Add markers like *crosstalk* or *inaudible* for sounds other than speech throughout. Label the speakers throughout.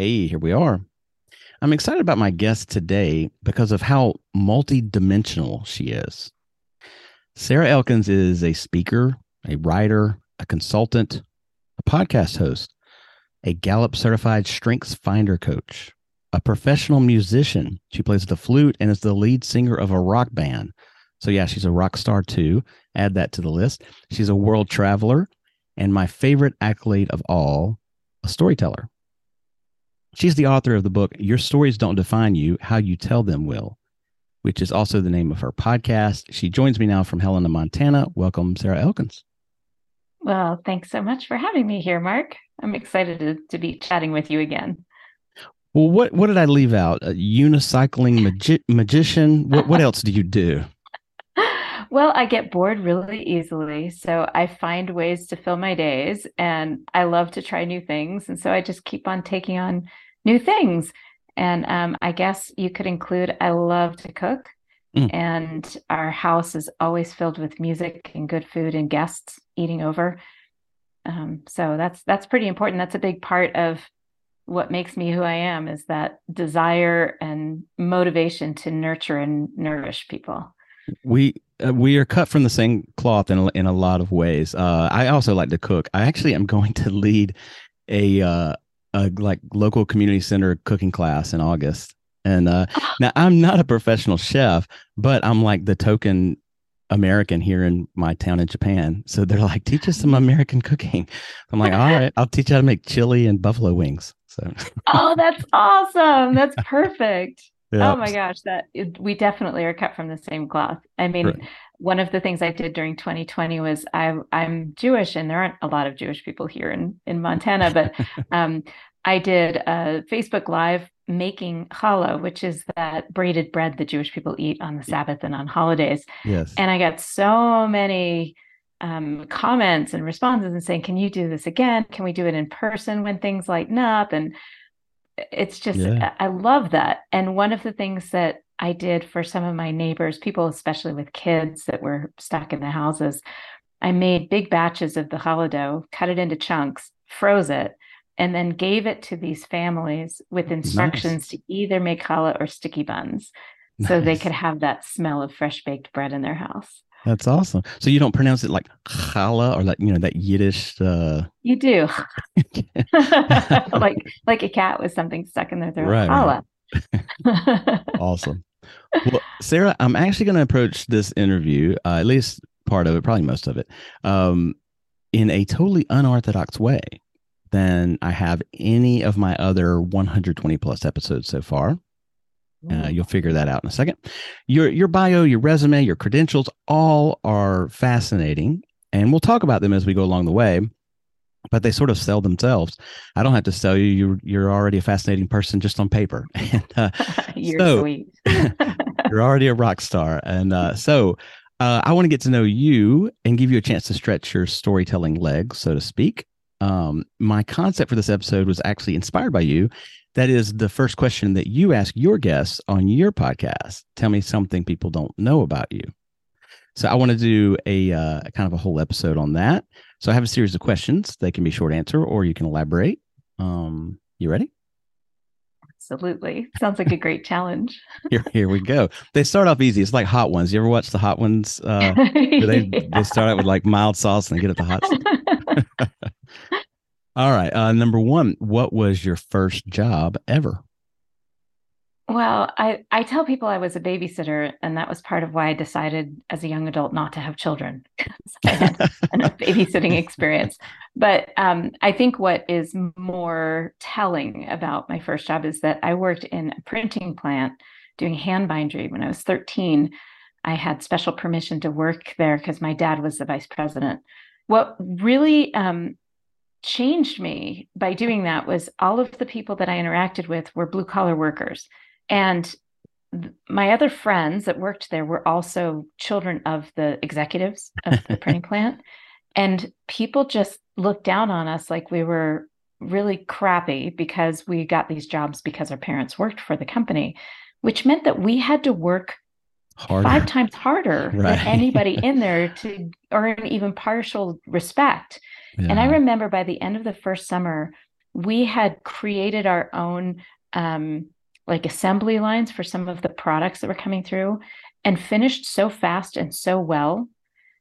Speaker 1: Hey, here we are. I'm excited about my guest today because of how multidimensional she is. Sarah Elkins is a speaker, a writer, a consultant, a podcast host, a Gallup certified strengths finder coach, a professional musician. She plays the flute and is the lead singer of a rock band. So, yeah, she's a rock star too. Add that to the list. She's a world traveler, and my favorite accolade of all, a storyteller. She's the author of the book, Your Stories Don't Define You, How You Tell Them Will, which is also the name of her podcast. She joins me now from Helena, Montana. Welcome, Sarah Elkins.
Speaker 2: Well, thanks so much for having me here, Mark. I'm excited to, to be chatting with you again.
Speaker 1: Well, what, what did I leave out? A unicycling magi- magician? What, what else do you do?
Speaker 2: Well, I get bored really easily. So I find ways to fill my days and I love to try new things. And so I just keep on taking on new things. And um, I guess you could include I love to cook. Mm. And our house is always filled with music and good food and guests eating over. Um, so that's that's pretty important. That's a big part of what makes me who I am is that desire and motivation to nurture and nourish people.
Speaker 1: We uh, we are cut from the same cloth in a, in a lot of ways. Uh, I also like to cook. I actually am going to lead a uh, a like local community center cooking class in August. And uh, *gasps* now I'm not a professional chef, but I'm like the token American here in my town in Japan. So they're like, teach us some American cooking. I'm like, all right, I'll teach you how to make chili and buffalo wings. So
Speaker 2: Oh, that's awesome. That's perfect. Yeah. Oh my gosh, that it, we definitely are cut from the same cloth. I mean, right. one of the things I did during 2020 was I I'm Jewish and there aren't a lot of Jewish people here in in Montana, but *laughs* um, I did a Facebook live making challah, which is that braided bread that Jewish people eat on the Sabbath and on holidays.
Speaker 1: Yes.
Speaker 2: And I got so many um, comments and responses and saying, "Can you do this again? Can we do it in person when things lighten up?" And it's just yeah. I love that. And one of the things that I did for some of my neighbors, people especially with kids that were stuck in the houses, I made big batches of the challah dough, cut it into chunks, froze it, and then gave it to these families with instructions nice. to either make challah or sticky buns nice. so they could have that smell of fresh baked bread in their house.
Speaker 1: That's awesome. So you don't pronounce it like challah or like you know that Yiddish. Uh...
Speaker 2: You do, *laughs* *laughs* like like a cat with something stuck in their throat. Right. Challah. *laughs*
Speaker 1: awesome. Well, Sarah, I'm actually going to approach this interview, uh, at least part of it, probably most of it, um, in a totally unorthodox way than I have any of my other 120 plus episodes so far. Uh, you'll figure that out in a second. Your your bio, your resume, your credentials, all are fascinating, and we'll talk about them as we go along the way. But they sort of sell themselves. I don't have to sell you. You're you're already a fascinating person just on paper. *laughs* And, uh, *laughs*
Speaker 2: you're so, sweet. *laughs*
Speaker 1: you're already a rock star, and uh, so uh, I want to get to know you and give you a chance to stretch your storytelling legs, so to speak. Um, my concept for this episode was actually inspired by you. That is the first question that you ask your guests on your podcast. Tell me something people don't know about you. So I want to do a uh, kind of a whole episode on that. So I have a series of questions. They can be short answer or you can elaborate. Um, you ready?
Speaker 2: Absolutely. Sounds like a great challenge. *laughs*
Speaker 1: here, here we go. They start off easy. It's like hot ones. You ever watch the hot ones? Uh, they yeah. *laughs* they start out with like mild sauce and they get at the hot. *laughs* All right. Uh, number one, what was your first job ever?
Speaker 2: Well, I, I tell people I was a babysitter, and that was part of why I decided as a young adult not to have children. *laughs* I had *laughs* enough babysitting experience. But um, I think what is more telling about my first job is that I worked in a printing plant doing hand bindery when I was 13. I had special permission to work there because my dad was the vice president. What really um, changed me by doing that was all of the people that I interacted with were blue collar workers and my other friends that worked there were also children of the executives of the *laughs* printing plant. And people just looked down on us like we were really crappy because we got these jobs because our parents worked for the company, which meant that we had to work harder. five times harder *laughs* right. than anybody in *laughs* there to earn even partial respect. Yeah. And I remember by the end of the first summer, we had created our own um, like assembly lines for some of the products that were coming through and finished so fast and so well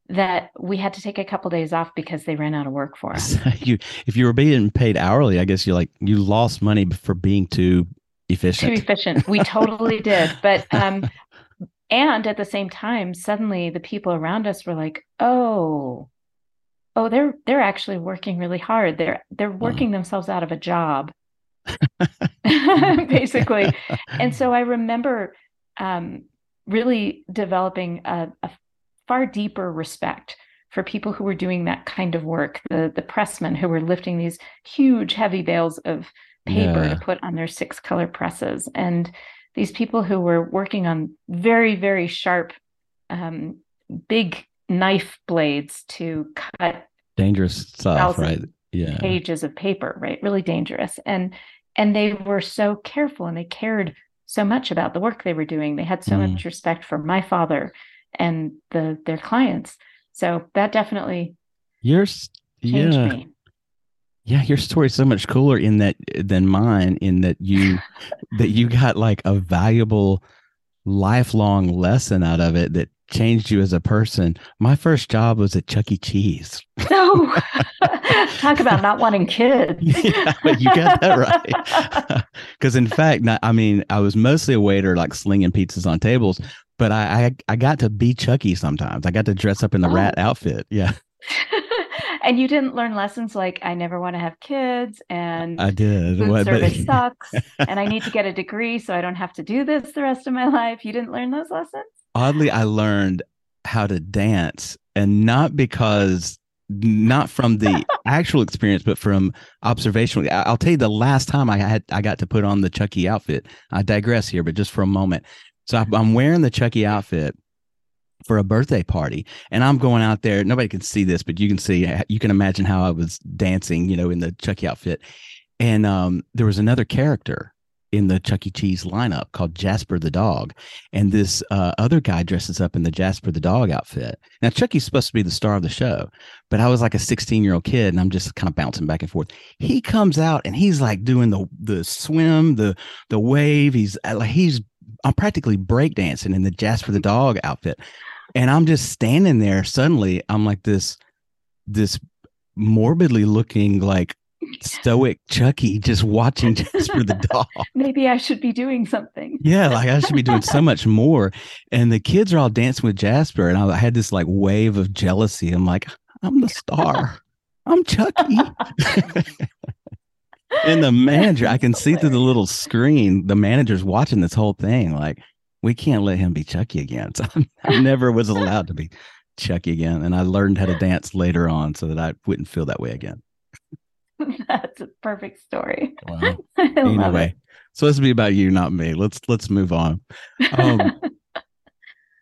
Speaker 2: that we had to take a couple days off because they ran out of work for us. *laughs*
Speaker 1: you, if you were being paid hourly, I guess you like you lost money for being too efficient.
Speaker 2: Too efficient. We totally did. But um, and at the same time, suddenly the people around us were like, "Oh, oh, they're they're actually working really hard. They're they're working themselves out of a job *laughs* *laughs* basically. And so I remember um, really developing a, a, far deeper respect for people who were doing that kind of work, the the pressmen who were lifting these huge, heavy bales of paper yeah. to put on their six color presses, and these people who were working on very, very sharp, um, big knife blades to cut
Speaker 1: dangerous stuff, right?
Speaker 2: Yeah, pages of paper, right? Really dangerous, and and they were so careful and they cared so much about the work they were doing they had so mm. much respect for my father and the their clients so that definitely
Speaker 1: yours yeah me. Yeah your story's so much cooler in that than mine in that you *laughs* that you got like a valuable lifelong lesson out of it that changed you as a person. My first job was at Chuck E. Cheese.
Speaker 2: No, *laughs* talk about not wanting kids. *laughs*
Speaker 1: yeah, you got that right. Because in fact, not, I mean, I was mostly a waiter, like slinging pizzas on tables. But I, I, I got to be Chucky sometimes. I got to dress up in the oh. rat outfit. Yeah.
Speaker 2: And you didn't learn lessons like I never want to have kids and
Speaker 1: I did.
Speaker 2: Food what, service but... sucks *laughs* and I need to get a degree so I don't have to do this the rest of my *laughs* life. You didn't learn those lessons?
Speaker 1: oddly, I learned how to dance, and not because not from the *laughs* actual experience, but from observation. I'll tell you the last time I had I got to put on the Chucky outfit. I digress here, but just for a moment. So I'm wearing the Chucky outfit for a birthday party, and I'm going out there. Nobody can see this, but you can see. You can imagine how I was dancing, you know, in the Chucky outfit. And um, there was another character in the Chuck E. Cheese lineup called Jasper the dog, and this uh, other guy dresses up in the Jasper the dog outfit. Now Chucky's supposed to be the star of the show, but I was like a 16 year old kid, and I'm just kind of bouncing back and forth. He comes out and he's like doing the the swim, the the wave. He's uh, like he's I'm practically breakdancing in the Jasper the dog outfit, and I'm just standing there. Suddenly, I'm like this this morbidly looking like stoic Chucky just watching *laughs* Jasper the dog.
Speaker 2: Maybe I should be doing something.
Speaker 1: yeah, like I should be doing so much more. And the kids are all dancing with Jasper, and I had this like wave of jealousy. I'm like, I'm the star. I'm Chucky. *laughs* and the manager, I can see through the little screen, the manager's watching this whole thing. Like, we can't let him be Chucky again. *laughs* So I never was allowed to be Chucky again. And I learned how to dance later on so that I wouldn't feel that way again. *laughs*
Speaker 2: That's a perfect story.
Speaker 1: Wow. *laughs* anyway, so this would be about you, not me. Let's let's move on. Um,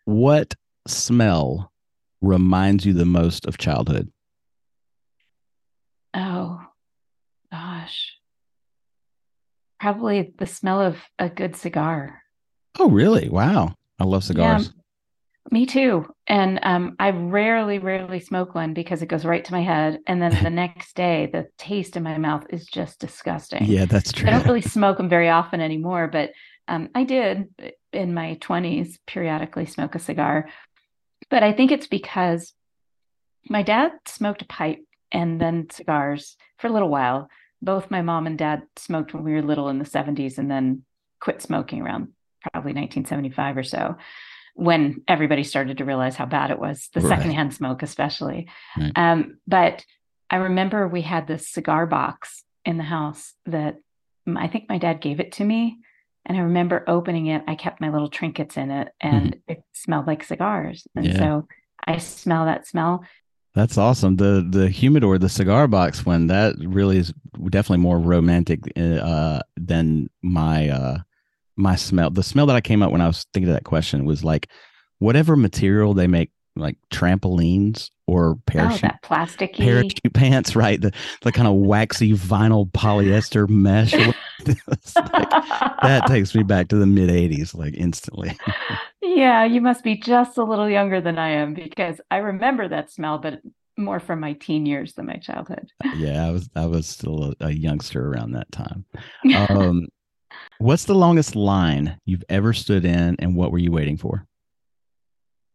Speaker 1: what smell reminds you the most of childhood?
Speaker 2: Oh gosh. Probably the smell of a good cigar.
Speaker 1: Oh, really? Wow. I love cigars. Yeah,
Speaker 2: me too. And um, I rarely, rarely smoke one because it goes right to my head. And then the *laughs* next day, the taste in my mouth is just disgusting.
Speaker 1: Yeah, that's true.
Speaker 2: I don't really *laughs* smoke them very often anymore, but um, I did in my 20s periodically smoke a cigar. But I think it's because my dad smoked a pipe and then cigars for a little while. Both my mom and dad smoked when we were little in the 70s and then quit smoking around probably 1975 or so when everybody started to realize how bad it was, the right. secondhand smoke, especially. Right. Um, but I remember we had this cigar box in the house that I think my dad gave it to me. And I remember opening it. I kept my little trinkets in it and mm-hmm. it smelled like cigars. And yeah. so I smell that smell.
Speaker 1: That's awesome. The the humidor, the cigar box one, that really is definitely more romantic uh, than my uh, my smell. The smell that I came up when I was thinking of that question was like whatever material they make like trampolines or parachute oh,
Speaker 2: that plasticky
Speaker 1: parachute pants, right? The the kind of waxy vinyl polyester mesh. *laughs* like, that takes me back to the mid '80s, like instantly.
Speaker 2: yeah, you must be just a little younger than I am because I remember that smell, but more from my teen years than my childhood.
Speaker 1: yeah, I was I was still a, a youngster around that time. *laughs* Um, What's the longest line you've ever stood in, and what were you waiting for?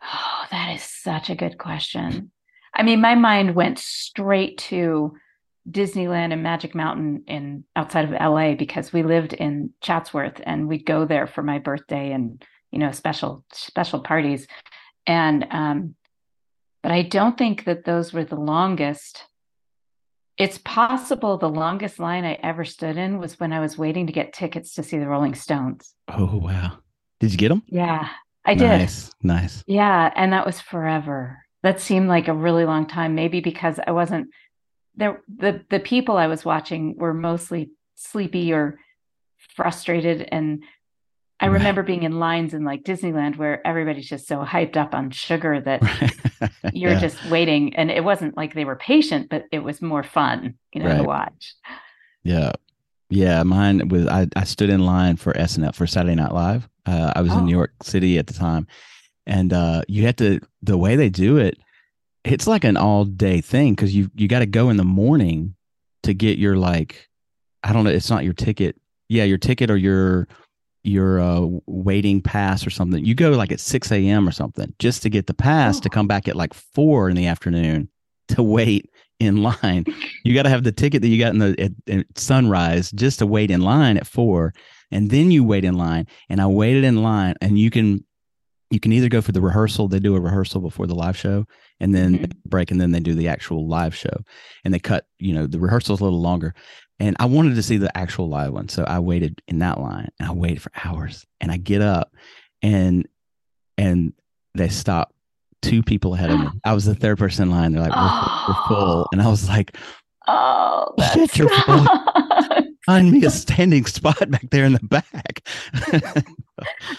Speaker 2: Oh, that is such a good question. I mean, my mind went straight to Disneyland and Magic Mountain in outside of LA because we lived in Chatsworth and we'd go there for my birthday and you know special special parties. And um, but I don't think that those were the longest. It's possible the longest line I ever stood in was when I was waiting to get tickets to see the Rolling Stones.
Speaker 1: Oh, wow. Did you get them?
Speaker 2: Yeah, I did.
Speaker 1: Nice. Nice.
Speaker 2: Yeah. And that was forever. That seemed like a really long time, maybe because I wasn't there. The, the people I was watching were mostly sleepy or frustrated and I right. remember being in lines in like Disneyland where everybody's just so hyped up on sugar that *laughs* you're yeah. just waiting. And it wasn't like they were patient, but it was more fun, you know, right. to watch.
Speaker 1: Yeah. Yeah. Mine was, I, I stood in line for SNL for Saturday Night Live. Uh, I was oh. in New. York City at the time. And uh, you had to, the way they do it, it's like an all day thing because you, you got to go in the morning to get your like, I don't know, it's not your ticket. Yeah, your ticket or your your uh, waiting pass or something, you go like at 6 a.m. or something just to get the pass oh. to come back at like four in the afternoon to wait in line. *laughs* You got to have the ticket that you got in the at, at sunrise just to wait in line at four, and then you wait in line. And I waited in line, and you can you can either go for the rehearsal. They do a rehearsal before the live show, and then mm-hmm. break, and then they do the actual live show, and they cut. You know, the rehearsal's a little longer, and I wanted to see the actual live one. So I waited in that line and I waited for hours and I get up and and they stop two people ahead of me. I was the third person in line. They're like, we're, we're full. And I was like,
Speaker 2: Oh, shit, you're *laughs*
Speaker 1: full. Find me a standing spot back there in the back. *laughs*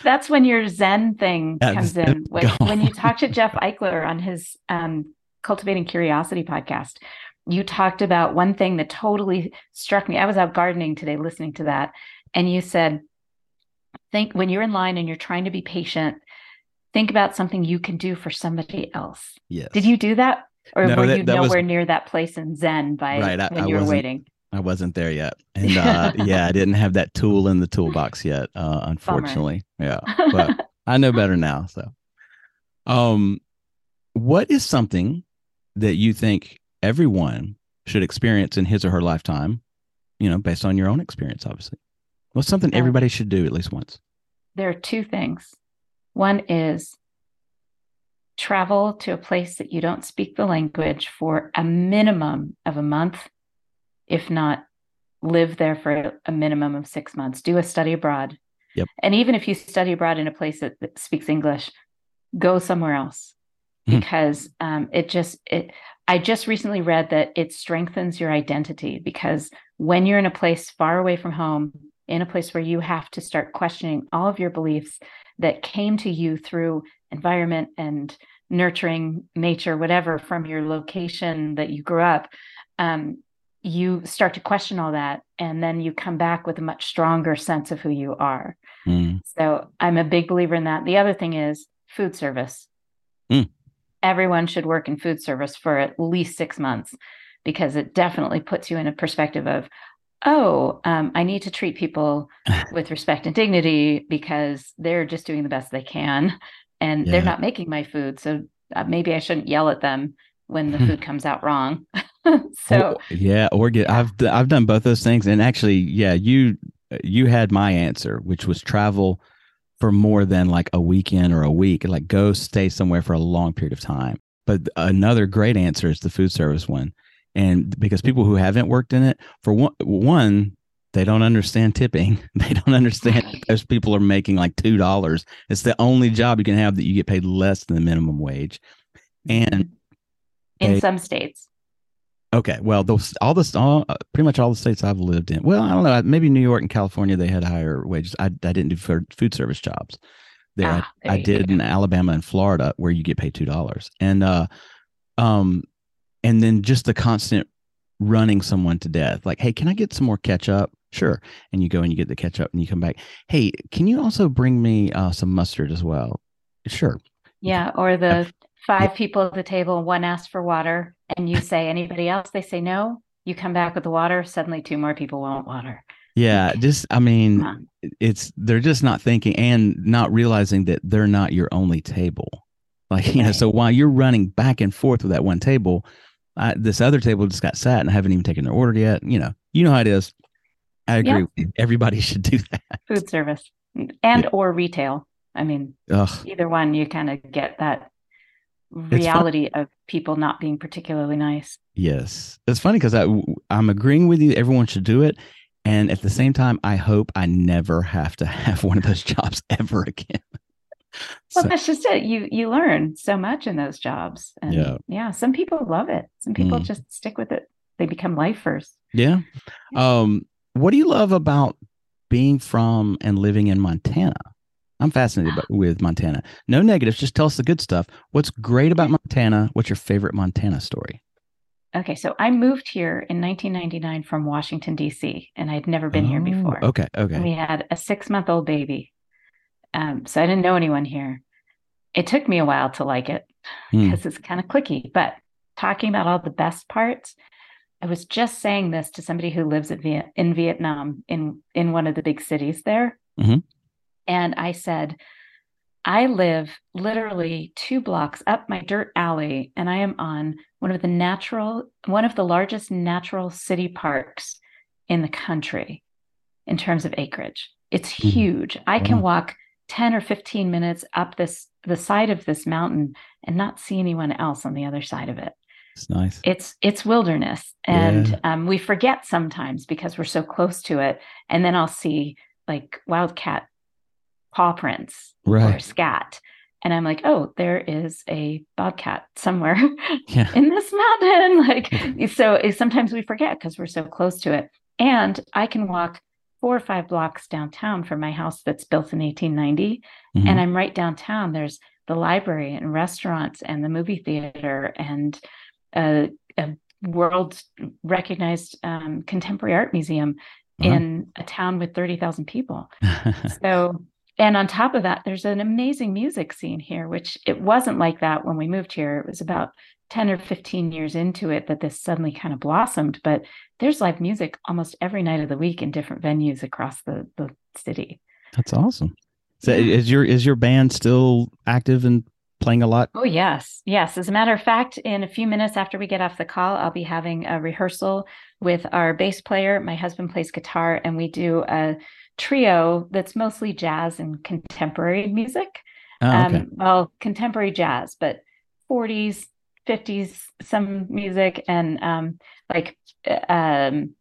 Speaker 2: that's when your Zen thing comes in. When, when, you talk to *laughs* Jeff Eichler on his um, Cultivating Curiosity podcast, you talked about one thing that totally struck me. I was out gardening today listening to that. And you said, think when you're in line and you're trying to be patient, think about something you can do for somebody else.
Speaker 1: Yes.
Speaker 2: Did you do that? Or no, were that, you that nowhere was, near that place in Zen by right, I, when I you were waiting?
Speaker 1: I wasn't there yet. *laughs* And uh, yeah, I didn't have that tool in the toolbox yet, uh, unfortunately. Bummer. Yeah. *laughs* But I know better now. So um what is something that you think everyone should experience in his or her lifetime, you know, based on your own experience, obviously. Well, something everybody should do at least once?
Speaker 2: There are two things. One is travel to a place that you don't speak the language for a minimum of a month, if not live there for a minimum of six months. Do a study abroad.
Speaker 1: Yep.
Speaker 2: And even if you study abroad in a place that, that speaks English, go somewhere else. Because um, it just it I just recently read that it strengthens your identity because when you're in a place far away from home, in a place where you have to start questioning all of your beliefs that came to you through environment and nurturing nature, whatever, from your location that you grew up, um, you start to question all that and then you come back with a much stronger sense of who you are mm. so i'm a big believer in that the other thing is food service mm. Everyone should work in food service for at least six months because it definitely puts you in a perspective of oh um, i need to treat people *laughs* with respect and dignity because they're just doing the best they can and yeah. they're not making my food so uh, maybe i shouldn't yell at them when the *laughs* food comes out wrong. *laughs* so
Speaker 1: or, yeah, or get I've I've done both those things, and actually, yeah, you you had my answer, which was travel for more than like a weekend or a week, like go stay somewhere for a long period of time. But another great answer is the food service one, and because people who haven't worked in it, for one, one they don't understand tipping. *laughs* They don't understand those people are making like two dollars. It's the only job you can have that you get paid less than the minimum wage, and
Speaker 2: in some states.
Speaker 1: Okay, well, those all the all, uh, pretty much all the states I've lived in. Well, I don't know. Maybe New York and California they had higher wages. I, I didn't do food service jobs there. Ah, there I, I did go. in Alabama and Florida where you get paid two dollars, and uh, um, and then just the constant running someone to death. Like, hey, can I get some more ketchup? Sure. And you go and you get the ketchup, and you come back. Hey, can you also bring me uh, some mustard as well? Sure.
Speaker 2: Yeah, or the five people at the table, one asks for water, and you say anybody else, they say no. You come back with the water, suddenly two more people want water.
Speaker 1: Yeah, just I mean, it's they're just not thinking and not realizing that they're not your only table. Like you know, so while you're running back and forth with that one table, I, this other table just got sat and I haven't even taken their order yet. You know, you know how it is. I agree. Yep. Everybody *laughs* should do that.
Speaker 2: Food service and yeah. or retail. I mean, Ugh. either one, you kind of get that reality of people not being particularly nice.
Speaker 1: Yes. It's funny because I'm agreeing with you. Everyone should do it. And at the same time, I hope I never have to *laughs* have one of those jobs ever again.
Speaker 2: well, so, that's just it. You you learn so much in those jobs. And yeah. yeah, some people love it. Some people mm. just stick with it. They become lifers.
Speaker 1: Yeah. Um, what do you love about being from and living in Montana? I'm fascinated with Montana. No negatives, just tell us the good stuff. What's great about Montana? What's your favorite Montana story?
Speaker 2: Okay, so I moved here in 1999 from Washington D.C. and I'd never been oh, here before.
Speaker 1: Okay, okay.
Speaker 2: We had a six month old baby, um, so I didn't know anyone here. It took me a while to like it because hmm. it's kind of clicky. But talking about all the best parts, I was just saying this to somebody who lives in Vietnam in in one of the big cities there. Mm-hmm. And I said, I live literally two blocks up my dirt alley, and I am on one of the natural, one of the largest natural city parks in the country in terms of acreage. It's mm-hmm. huge. I can walk 10 or 15 minutes up this the side of this mountain and not see anyone else on the other side of it.
Speaker 1: It's nice.
Speaker 2: It's it's wilderness, and yeah. um, we forget sometimes because we're so close to it. And then I'll see like wildcat paw prints right. or scat. And I'm like, oh, there is a bobcat somewhere *laughs* yeah. in this mountain. *laughs* Like, *laughs* so sometimes we forget because we're so close to it. And I can walk four or five blocks downtown from my house that's built in 1890. Mm-hmm. And I'm right downtown. There's the library and restaurants and the movie theater and a, a world recognized um, contemporary art museum uh-huh. in a town with 30,000 people. so and on top of that there's an amazing music scene here which it wasn't like that when we moved here. It was about 10 or 15 years into it that this suddenly kind of blossomed but there's live music almost every night of the week in different venues across the, the city.
Speaker 1: That's awesome. So is your is your band still active and playing a lot?
Speaker 2: Oh yes. Yes. As a matter of fact in a few minutes after we get off the call i'll be having a rehearsal with our bass player. My husband plays guitar and we do a trio that's mostly jazz and contemporary music. Oh, okay. um, well, contemporary jazz, but 40s, 50s, some music, and um, like, um,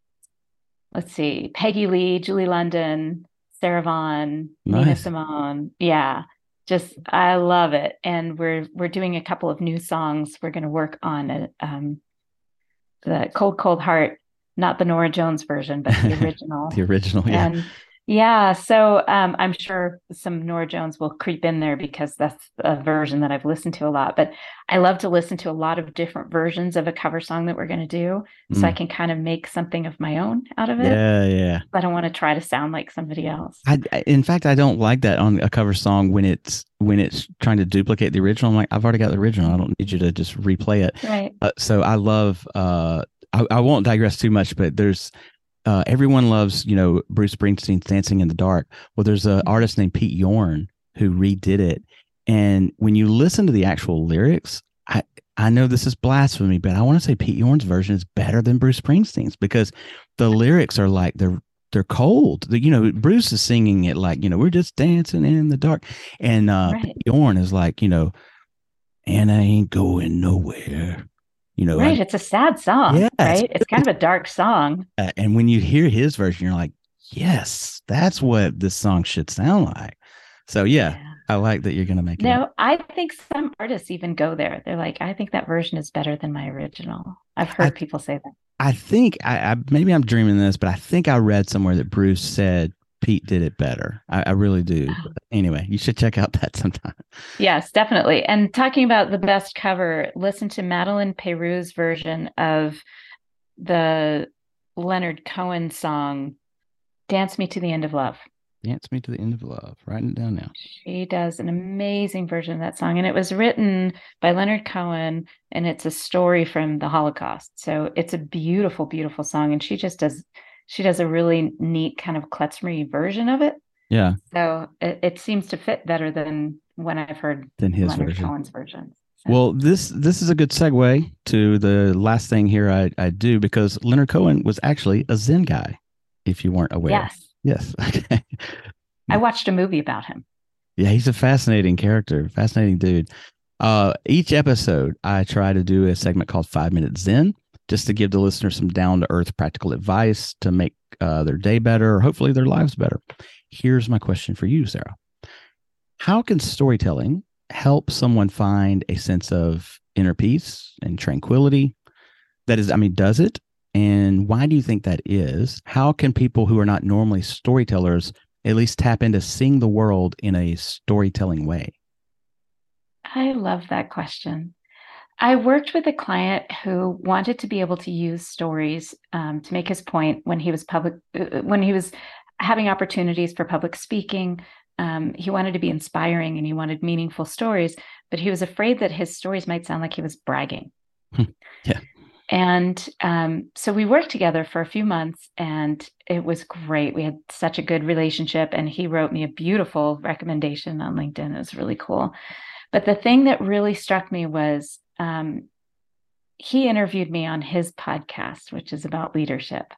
Speaker 2: let's see, Peggy Lee, Julie London, Sarah Vaughan, nice. Nina Simone. Yeah, just I love it. And we're we're doing a couple of new songs. We're going to work on a, um, the Cold Cold Heart, not the Norah Jones version, but the *laughs* original.
Speaker 1: the original, yeah.
Speaker 2: And Yeah, so um, I'm sure some Norah Jones will creep in there because that's a version that I've listened to a lot. But I love to listen to a lot of different versions of a cover song that we're going to do, mm. so I mm. can kind of make something of my own out of it.
Speaker 1: Yeah, yeah.
Speaker 2: I don't want to try to sound like somebody else.
Speaker 1: I, in fact, I don't like that on a cover song when it's when it's trying to duplicate the original. I'm like, I've already got the original. I don't need you to just replay it.
Speaker 2: Right.
Speaker 1: Uh, so I love. Uh, I, I won't digress too much, but there's uh, everyone loves, you know, Bruce Springsteen's Dancing in the Dark. Well, there's an mm-hmm. artist named Pete Yorn who redid it. And when you listen to the actual lyrics, I, I know this is blasphemy, but I want to say Pete Yorn's version is better than Bruce Springsteen's because the lyrics are like they're they're cold. The, you know, Bruce is singing it like, you know, we're just dancing in the dark. And uh right. Pete Yorn is like, you know, and I ain't going nowhere you know
Speaker 2: right it's a sad song yeah, right? It's, it's kind of a dark song.
Speaker 1: Uh, and when you hear his version you're like yes that's what this song should sound like. So yeah, yeah. i like that you're gonna make it
Speaker 2: no i think some artists even go there. They're like i think that version is better than my original. I've heard I, people say that.
Speaker 1: I think I, I maybe i'm dreaming this but i think i read somewhere that bruce said Pete did it better. I, I really do. Oh. But anyway, you should check out that *laughs* sometime.
Speaker 2: Yes, definitely. And talking about the best cover, listen to Madeleine Peyroux's version of the Leonard Cohen song, Dance Me to the End of Love.
Speaker 1: Dance Me to the End of Love. Writing it down now.
Speaker 2: She does an amazing version of that song. And it was written by Leonard Cohen, and it's a story from the Holocaust. So it's a beautiful, beautiful song. And she just does she does a really neat kind of klezmer version of it.
Speaker 1: Yeah.
Speaker 2: So it, it, seems to fit better than when I've heard
Speaker 1: than his Leonard version.
Speaker 2: Cohen's version.
Speaker 1: So. Well, this this is a good segue to the last thing here I, I do because Leonard Cohen was actually a Zen guy, if you weren't aware.
Speaker 2: Yes.
Speaker 1: Yes. *laughs* Okay.
Speaker 2: I watched a movie about him.
Speaker 1: Yeah, he's a fascinating character, fascinating dude. Uh, each episode, I try to do a segment called Five Minutes Zen, just to give the listener some down to earth practical advice to make uh, their day better, or hopefully their lives better. Here's my question for you, Sarah. How can storytelling help someone find a sense of inner peace and tranquility? That is, I mean, does it? And why do you think that is? How can people who are not normally storytellers at least tap into seeing the world in a storytelling way?
Speaker 2: I love that question. I worked with a client who wanted to be able to use stories um, to make his point when he was public, uh, when he was having opportunities for public speaking. Um, he wanted to be inspiring and he wanted meaningful stories, but he was afraid that his stories might sound like he was bragging.
Speaker 1: Hmm. yeah.
Speaker 2: And um, so we worked together for a few months and it was great. We had such a good relationship. And he wrote me a beautiful recommendation on LinkedIn. It was really cool. But the thing that really struck me was um, he interviewed me on his podcast, which is about leadership.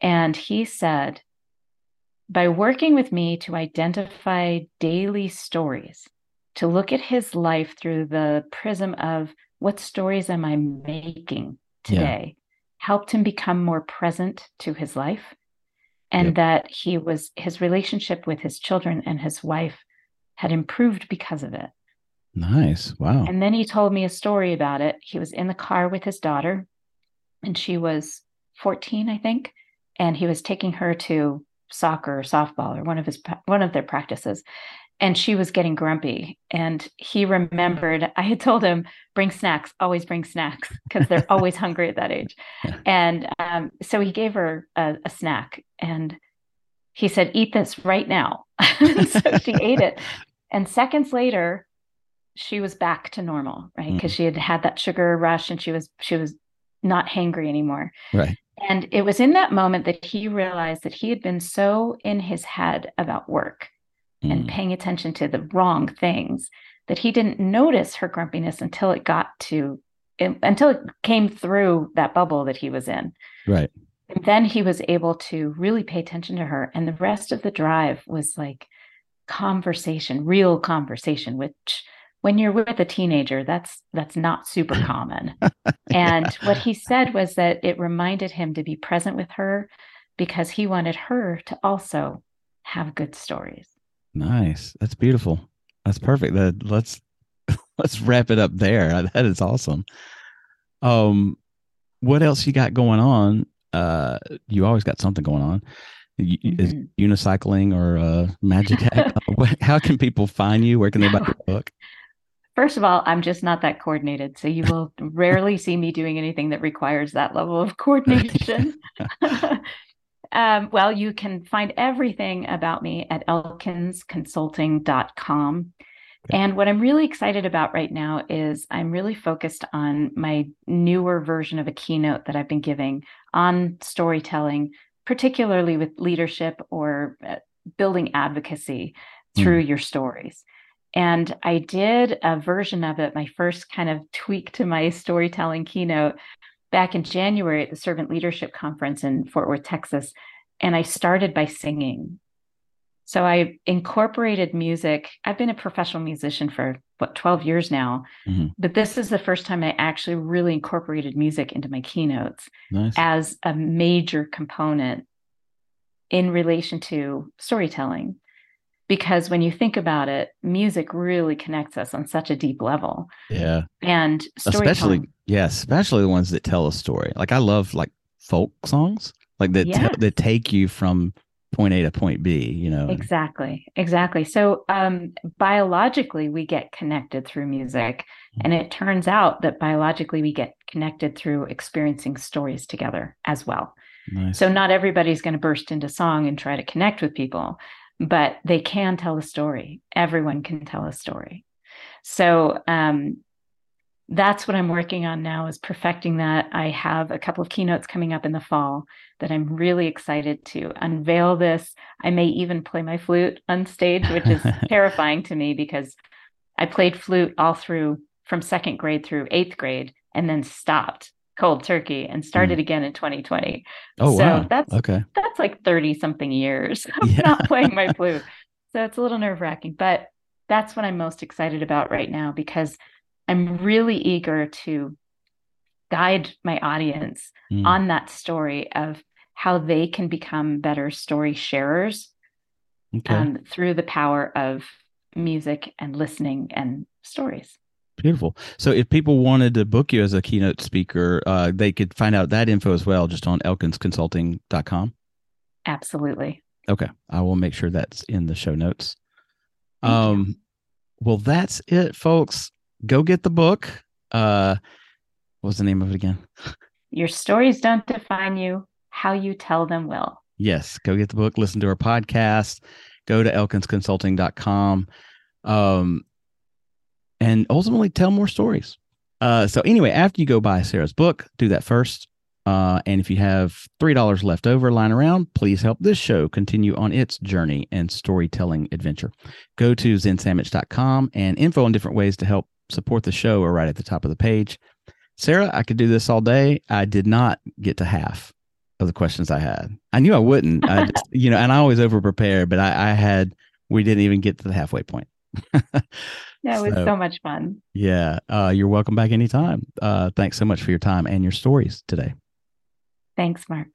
Speaker 2: And he said, by working with me to identify daily stories, to look at his life through the prism of what stories am I making today, yeah. helped him become more present to his life. And yep. that he was, his relationship with his children and his wife had improved because of it.
Speaker 1: Nice. Wow.
Speaker 2: And then he told me a story about it. He was in the car with his daughter, and she was 14, I think, and he was taking her to soccer or softball or one of his one of their practices and she was getting grumpy and he remembered i had told him bring snacks always bring snacks because they're always hungry at that age *laughs* yeah. and um, so he gave her a, a, snack and he said eat this right now *laughs* so she ate it and seconds later she was back to normal, right? Because mm. she had had that sugar rush and she was she was not hangry anymore.
Speaker 1: Right.
Speaker 2: And it was in that moment that he realized that he had been so in his head about work mm. and paying attention to the wrong things that he didn't notice her grumpiness until it got to until it came through that bubble that he was in.
Speaker 1: Right.
Speaker 2: And then he was able to really pay attention to her. And the rest of the drive was like conversation, real conversation, which when you're with a teenager that's that's not super common. And *laughs* what he said was that it reminded him to be present with her because he wanted her to also have good stories.
Speaker 1: Nice. That's beautiful. That's perfect. That let's *laughs* let's wrap it up there. *laughs* That is awesome. Um what else you got going on? Uh you always got something going on. Mm-hmm. Is unicycling or uh, magic? How can people find you? Where can they buy your book?
Speaker 2: First of all, I'm just not that coordinated. So you will rarely see me doing anything that requires that level of coordination. *laughs* *laughs* um, well, you can find everything about me at elkinsconsulting.com. And what I'm really excited about right now is I'm really focused on my newer version of a keynote that I've been giving on storytelling, particularly with leadership or uh, building advocacy through mm. your stories. And I did a version of it, my first kind of tweak to my storytelling keynote back in January at the Servant Leadership Conference in Fort Worth, Texas. And I started by singing. So I incorporated music. I've been a professional musician for what 12 years now, mm-hmm. but this is the first time I actually really incorporated music into my keynotes nice. as a major component in relation to storytelling because when you think about it, music really connects us on such a deep level.
Speaker 1: Yeah.
Speaker 2: And
Speaker 1: especially yeah, especially the ones that tell a story. Like I love like folk songs, like that yeah. t- that take you from point A to point B, you know.
Speaker 2: Exactly. Exactly. So um biologically we get connected through music mm-hmm. and it turns out that biologically we get connected through experiencing stories together as well. Nice. So not everybody's going to burst into song and try to connect with people but they can tell a story. Everyone can tell a story. So um, that's what I'm working on now is perfecting that. I have a couple of keynotes coming up in the fall that I'm really excited to unveil this. I may even play my flute on stage, which is *laughs* terrifying to me because I played flute all through from second grade through eighth grade and then stopped cold turkey and started mm. again in 2020.
Speaker 1: Oh,
Speaker 2: so
Speaker 1: wow.
Speaker 2: that's
Speaker 1: okay.
Speaker 2: That's like 30 something years *laughs* of yeah. not playing my *laughs* flute. So it's a little nerve wracking, but that's what I'm most excited about right now because I'm really eager to guide my audience mm. on that story of how they can become better story sharers okay. um, through the power of music and listening and stories.
Speaker 1: Beautiful. So if people wanted to book you as a keynote speaker, uh, they could find out that info as well just on elkinsconsulting.com.
Speaker 2: Absolutely.
Speaker 1: Okay. I will make sure that's in the show notes. Thank um you. well that's it folks. Go get the book. Uh what's the name of it again?
Speaker 2: Your stories don't define you, how you tell them will.
Speaker 1: Yes, go get the book, listen to our podcast, go to elkinsconsulting.com. Um and ultimately tell more stories. Uh, so anyway, after you go buy Sarah's book, do that first. Uh, and if you have three dollars left over lying around, please help this show continue on its journey and storytelling adventure. Go to zensammich.com and info on different ways to help support the show are right at the top of the page. Sarah, I could do this all day. I did not get to half of the questions I had. I knew I wouldn't. I *laughs* just, you know, and I always over prepare, but I, I had we didn't even get to the halfway point. *laughs*
Speaker 2: Yeah, it was so, so much fun.
Speaker 1: Yeah. Uh, you're welcome back anytime. Uh, thanks so much for your time and your stories today.
Speaker 2: Thanks, Mark.